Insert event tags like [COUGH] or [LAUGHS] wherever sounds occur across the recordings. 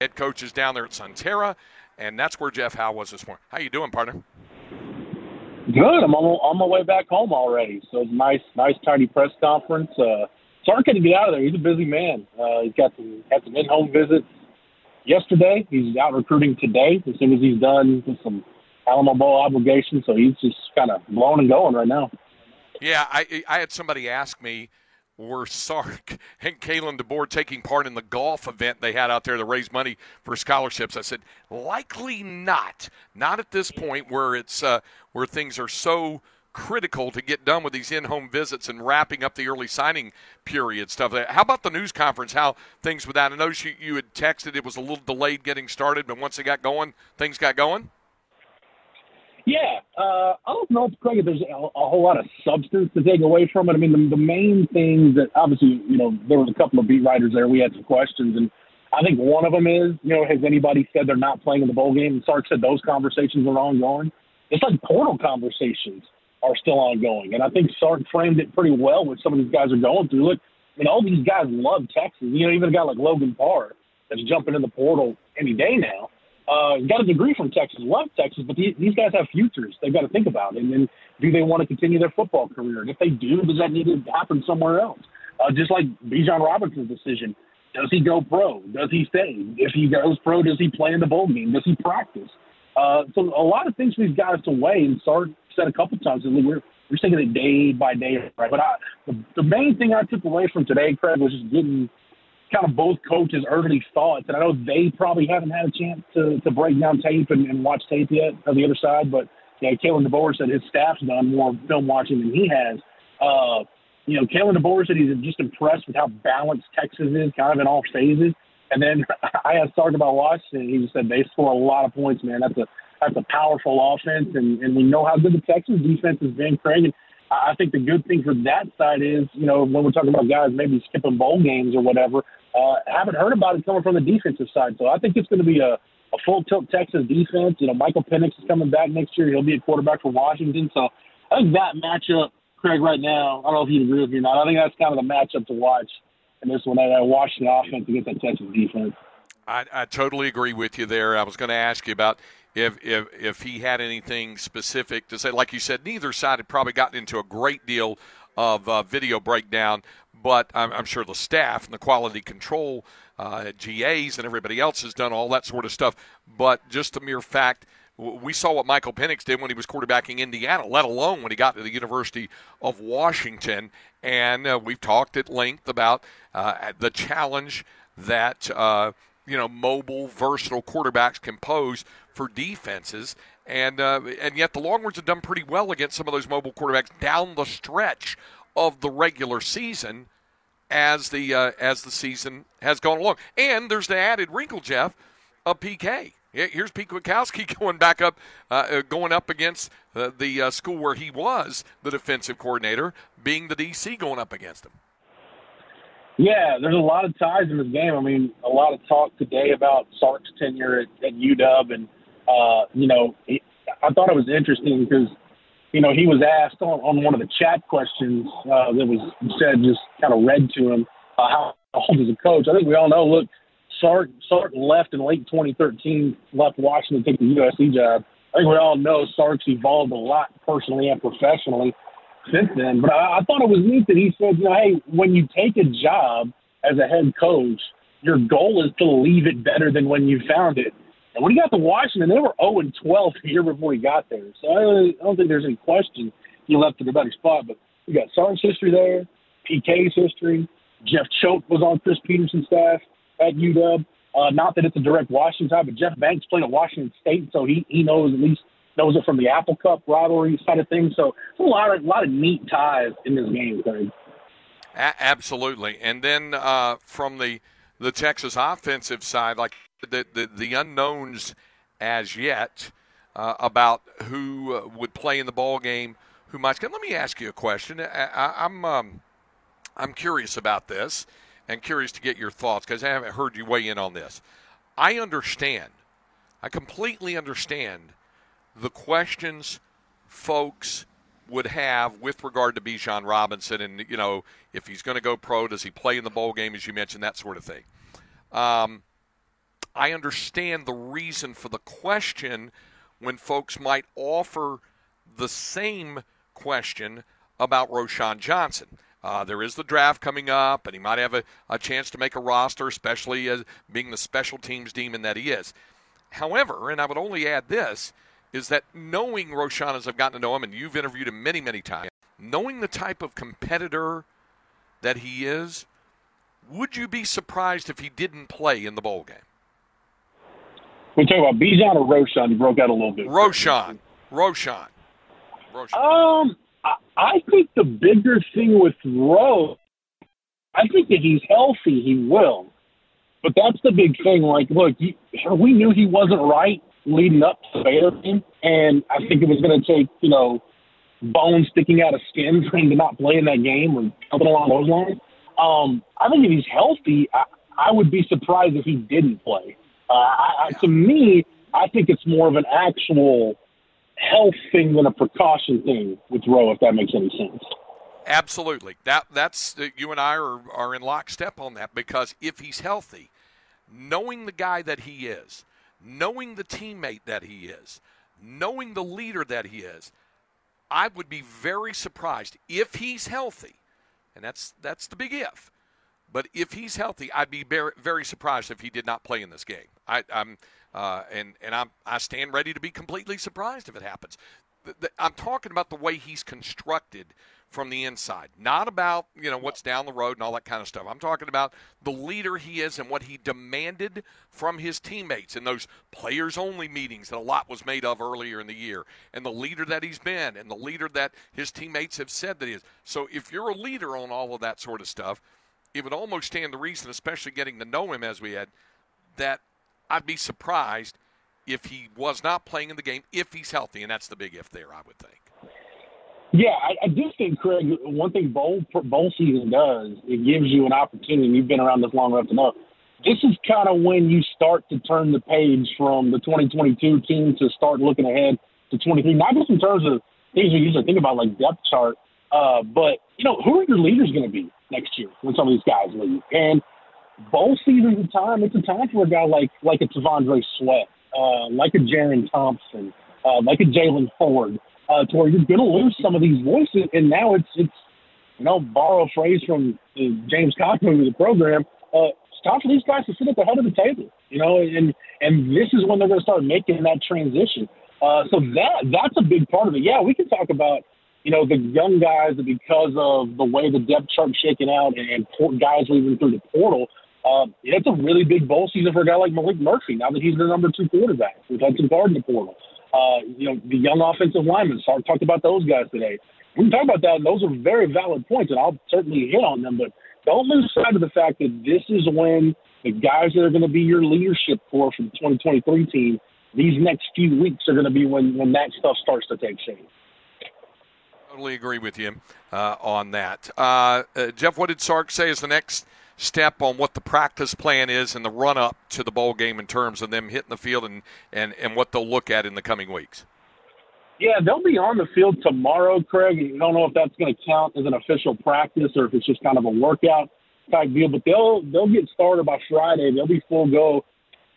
head coaches down there at Sunterra, and that's where Jeff Howe was this morning. How you doing, partner? Good. I'm on, on my way back home already. So it's nice, nice, tiny press conference. Uh, Sark had to get out of there. He's a busy man. Uh, he's got some had some in-home visits yesterday. He's out recruiting today. As soon as he's done with some Alamo Bowl obligations, so he's just kind of blowing and going right now. Yeah, I I had somebody ask me were Sark and Kalen DeBoer taking part in the golf event they had out there to raise money for scholarships. I said, likely not. Not at this point where it's uh, where things are so critical to get done with these in-home visits and wrapping up the early signing period stuff. How about the news conference? How things with that? I know you, you had texted it was a little delayed getting started, but once it got going, things got going. Yeah, uh, I don't know, Craig, if there's a, a whole lot of substance to take away from it. I mean, the, the main things that obviously, you know, there was a couple of beat writers there. We had some questions, and I think one of them is, you know, has anybody said they're not playing in the bowl game? And Sark said those conversations are ongoing. It's like portal conversations are still ongoing, and I think Sark framed it pretty well. What some of these guys are going through. Look, I mean, all these guys love Texas. You know, even a guy like Logan Parr that's jumping in the portal any day now uh, got a degree from Texas, love Texas, but these, these guys have futures they've got to think about. And then do they want to continue their football career? And if they do, does that need to happen somewhere else? Uh, just like Bijan Robinson's decision. Does he go pro? Does he stay? If he goes pro, does he play in the bowl game? Does he practice? Uh, so a lot of things we've got to weigh. And Sark said a couple times we're we're taking it day by day, right? But I, the, the main thing I took away from today, Craig, was just getting kind of both coaches' early thoughts. And I know they probably haven't had a chance to, to break down tape and, and watch tape yet on the other side, but know, Kalen DeBoer said his staff's done more film watching than he has. Uh, you know, Kalen DeBoer said he's just impressed with how balanced Texas is, kind of in all phases. And then [LAUGHS] I asked Sark about Washington. He just said they score a lot of points, man. That's a that's a powerful offense, and, and we know how good the Texas defense has been, Craig. And I think the good thing for that side is, you know, when we're talking about guys maybe skipping bowl games or whatever, uh, haven't heard about it coming from the defensive side. So I think it's going to be a, a full tilt Texas defense. You know, Michael Penix is coming back next year. He'll be a quarterback for Washington. So I think that matchup, Craig, right now, I don't know if you agree with me or not. I think that's kind of the matchup to watch in this one. That Washington offense against that Texas defense. I, I totally agree with you there. I was going to ask you about if if if he had anything specific to say. Like you said, neither side had probably gotten into a great deal of uh, video breakdown but I'm, I'm sure the staff and the quality control uh, GAs and everybody else has done all that sort of stuff. But just the mere fact we saw what Michael Penix did when he was quarterbacking Indiana, let alone when he got to the University of Washington. And uh, we've talked at length about uh, the challenge that uh, you know mobile, versatile quarterbacks can pose for defenses. And uh, and yet the Longhorns have done pretty well against some of those mobile quarterbacks down the stretch of the regular season as the uh, as the season has gone along. And there's the added wrinkle, Jeff, of PK. Here's Pete Kwiatkowski [LAUGHS] going back up, uh, uh, going up against uh, the uh, school where he was the defensive coordinator, being the DC going up against him. Yeah, there's a lot of ties in this game. I mean, a lot of talk today about Sark's tenure at, at UW, and uh, you know, I thought it was interesting because you know, he was asked on, on one of the chat questions uh, that was said, just kind of read to him, uh, how old is a coach? I think we all know, look, Sark, Sark left in late 2013, left Washington to take the USC job. I think we all know Sark's evolved a lot personally and professionally since then. But I, I thought it was neat that he said, you know, hey, when you take a job as a head coach, your goal is to leave it better than when you found it. And when he got to Washington, they were 0 and 12 the year before he got there. So I don't think there's any question he left in a better spot. But we got Sark's history there, PK's history. Jeff Choate was on Chris Petersen's staff at UW. Uh, not that it's a direct Washington tie, but Jeff Banks played at Washington State, so he he knows at least knows are from the Apple Cup rivalry side of things. So a lot of a lot of neat ties in this game, Craig. A- absolutely, and then uh, from the the Texas offensive side, like the, the, the unknowns as yet uh, about who uh, would play in the ball game, who might. Let me ask you a question. I, am I'm, um, I'm curious about this, and curious to get your thoughts because I haven't heard you weigh in on this. I understand. I completely understand the questions folks would have with regard to Bijan Robinson, and you know if he's going to go pro, does he play in the bowl game, as you mentioned, that sort of thing. Um, I understand the reason for the question when folks might offer the same question about Roschon Johnson. Uh, there is the draft coming up, and he might have a, a chance to make a roster, especially as being the special teams demon that he is. However, and I would only add this, is that knowing Roschon as I've gotten to know him, and you've interviewed him many, many times, knowing the type of competitor that he is, would you be surprised if he didn't play in the bowl game? We're talking about Bijan or Roschon. You broke out a little bit. Roschon. Roshan. Roschon. Um, I think the bigger thing with Rowe, I think that he's healthy, he will. But that's the big thing. Like, look, we knew he wasn't right leading up to the game, and I think it was going to take, you know, bones sticking out of skin for him to not play in that game or something along those lines. Um, I think if he's healthy, I, I would be surprised if he didn't play. Uh, I, I, to me, I think it's more of an actual health thing than a precaution thing with Roe, if that makes any sense. Absolutely. That that's you and I are, are in lockstep on that because if he's healthy, knowing the guy that he is, knowing the teammate that he is, knowing the leader that he is, I would be very surprised if he's healthy, and that's that's the big if. But if he's healthy, I'd be very, very surprised if he did not play in this game. I, am uh, and and I'm I stand ready to be completely surprised if it happens. I'm talking about the way he's constructed from the inside, not about you know what's down the road and all that kind of stuff. I'm talking about the leader he is and what he demanded from his teammates in those players only meetings that a lot was made of earlier in the year, and the leader that he's been, and the leader that his teammates have said that he is. So if you're a leader on all of that sort of stuff, it would almost stand the reason, especially getting to know him as we had, that I'd be surprised if he was not playing in the game if he's healthy, and that's the big if there, I would think. Yeah, I, I do think, Craig, one thing bowl, bowl season does, it gives you an opportunity. You've been around this long enough to know. This is kind of when you start to turn the page from the 2022 team to start looking ahead to 23, not just in terms of things we usually think about like depth chart, uh, but, you know, who are your leaders going to be next year when some of these guys leave? And – bowl season's a time. It's a time for a guy like like a T'Vondre Sweat, uh, like a Jerrin Thompson, uh, like a Jaylan Ford, uh, to where you're going to lose some of these voices. And now it's it's you know borrow a phrase from uh, James Conklin of the program. Uh, it's time for these guys to sit at the head of the table. You know, and and this is when they're going to start making that transition. Uh, so that that's a big part of it. Yeah, we can talk about you know, the young guys because of the way the depth chart's shaking out and, and guys leaving through the portal, um, it's a really big bowl season for a guy like Maalik Murphy now that he's the number two quarterback with Hudson Card in the portal. Uh, you know, the young offensive linemen, Sark talked about those guys today. We can talk about that, those are very valid points, and I'll certainly hit on them. But don't lose sight of the fact that this is when the guys that are going to be your leadership core for the 2023 team, these next few weeks are going to be when, when that stuff starts to take shape. Totally agree with you uh, on that. Uh, uh Jeff, what did Sark say is the next – step on what the practice plan is and the run up to the bowl game in terms of them hitting the field and, and, and what they'll look at in the coming weeks? Yeah, they'll be on the field tomorrow, Craig. You don't know if that's going to count as an official practice or if it's just kind of a workout type deal, but they'll they'll get started by Friday. They'll be full go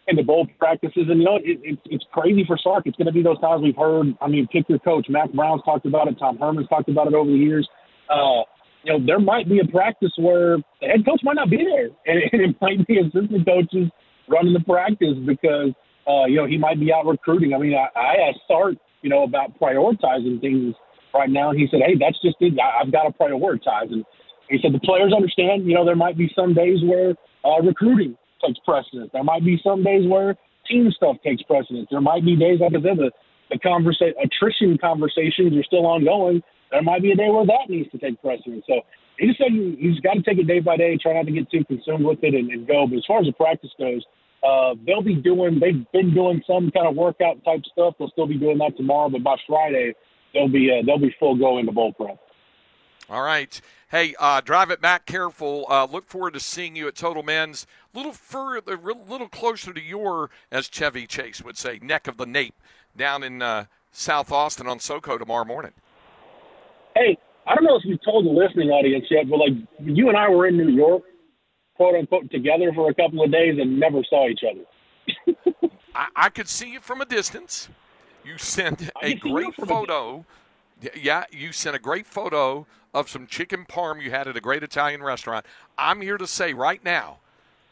into bowl practices, and you know it, it, it's crazy for Sark. It's going to be those times we've heard. I mean, pick your coach. Mack Brown's talked about it. Tom Herman's talked about it over the years. Uh, you know, there might be a practice where the head coach might not be there, [LAUGHS] and, and it might be assistant coaches running the practice because uh, you know he might be out recruiting. I mean, I, I asked Sark, you know, about prioritizing things right now, and he said, "Hey, that's just it. I, I've got to prioritize." And he said the players understand. You know, there might be some days where uh, recruiting takes precedence. There might be some days where team stuff takes precedence. There might be days, like I said, the the conversation attrition conversations are still ongoing there might be a day where that needs to take precedence. So he just said he's got to take it day by day, try not to get too consumed with it and, and go. But as far as the practice goes, uh, they'll be doing, they've been doing some kind of workout type stuff. They'll still be doing that tomorrow, but by Friday, they'll be, uh, they'll be full go into bowl prep. All right. Hey, uh, drive it back careful. Uh, look forward to seeing you at Total Men's. A little further, a little closer to your, as Chevy Chase would say, neck of the nape down in uh, South Austin on SoCo tomorrow morning. Hey, I don't know if you told the listening audience yet, but like you and I were in New York, quote unquote, together for a couple of days and never saw each other. [LAUGHS] I, I could see you from a distance. You sent a great photo. Yeah, you sent a great photo of some chicken parm you had at a great Italian restaurant. I'm here to say right now,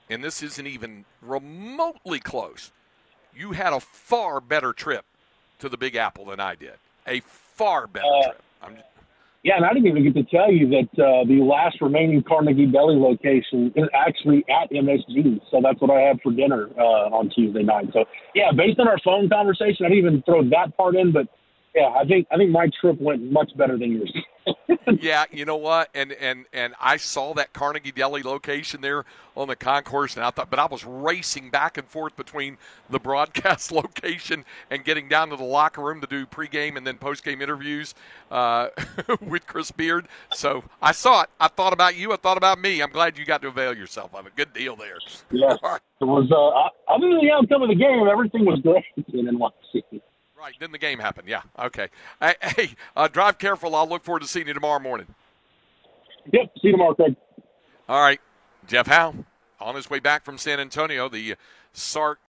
and this isn't even remotely close, you had a far better trip to the Big Apple than I did. A far better uh, trip. Just, yeah, and I didn't even get to tell you that uh, the last remaining Carnegie Deli location is actually at MSG. So that's what I had for dinner uh, on Tuesday night. So yeah, based on our phone conversation, I didn't even throw that part in, but yeah, I think I think my trip went much better than yours. [LAUGHS] yeah, you know what? And and and I saw that Carnegie Deli location there on the concourse, and I thought, but I was racing back and forth between the broadcast [LAUGHS] location and getting down to the locker room to do pregame and then postgame interviews uh, [LAUGHS] with Chris Beard. So I saw it. I thought about you. I thought about me. I'm glad you got to avail yourself of a good deal there. Yes, it was. Uh, other than the outcome of the game, everything was great in NYC. Right. Then the game happened. Yeah. Okay. Hey, [LAUGHS] hey uh, drive careful. I'll look forward to seeing you tomorrow morning. Yep. See you tomorrow, Craig. All right. Jeff Howe on his way back from San Antonio. The Sark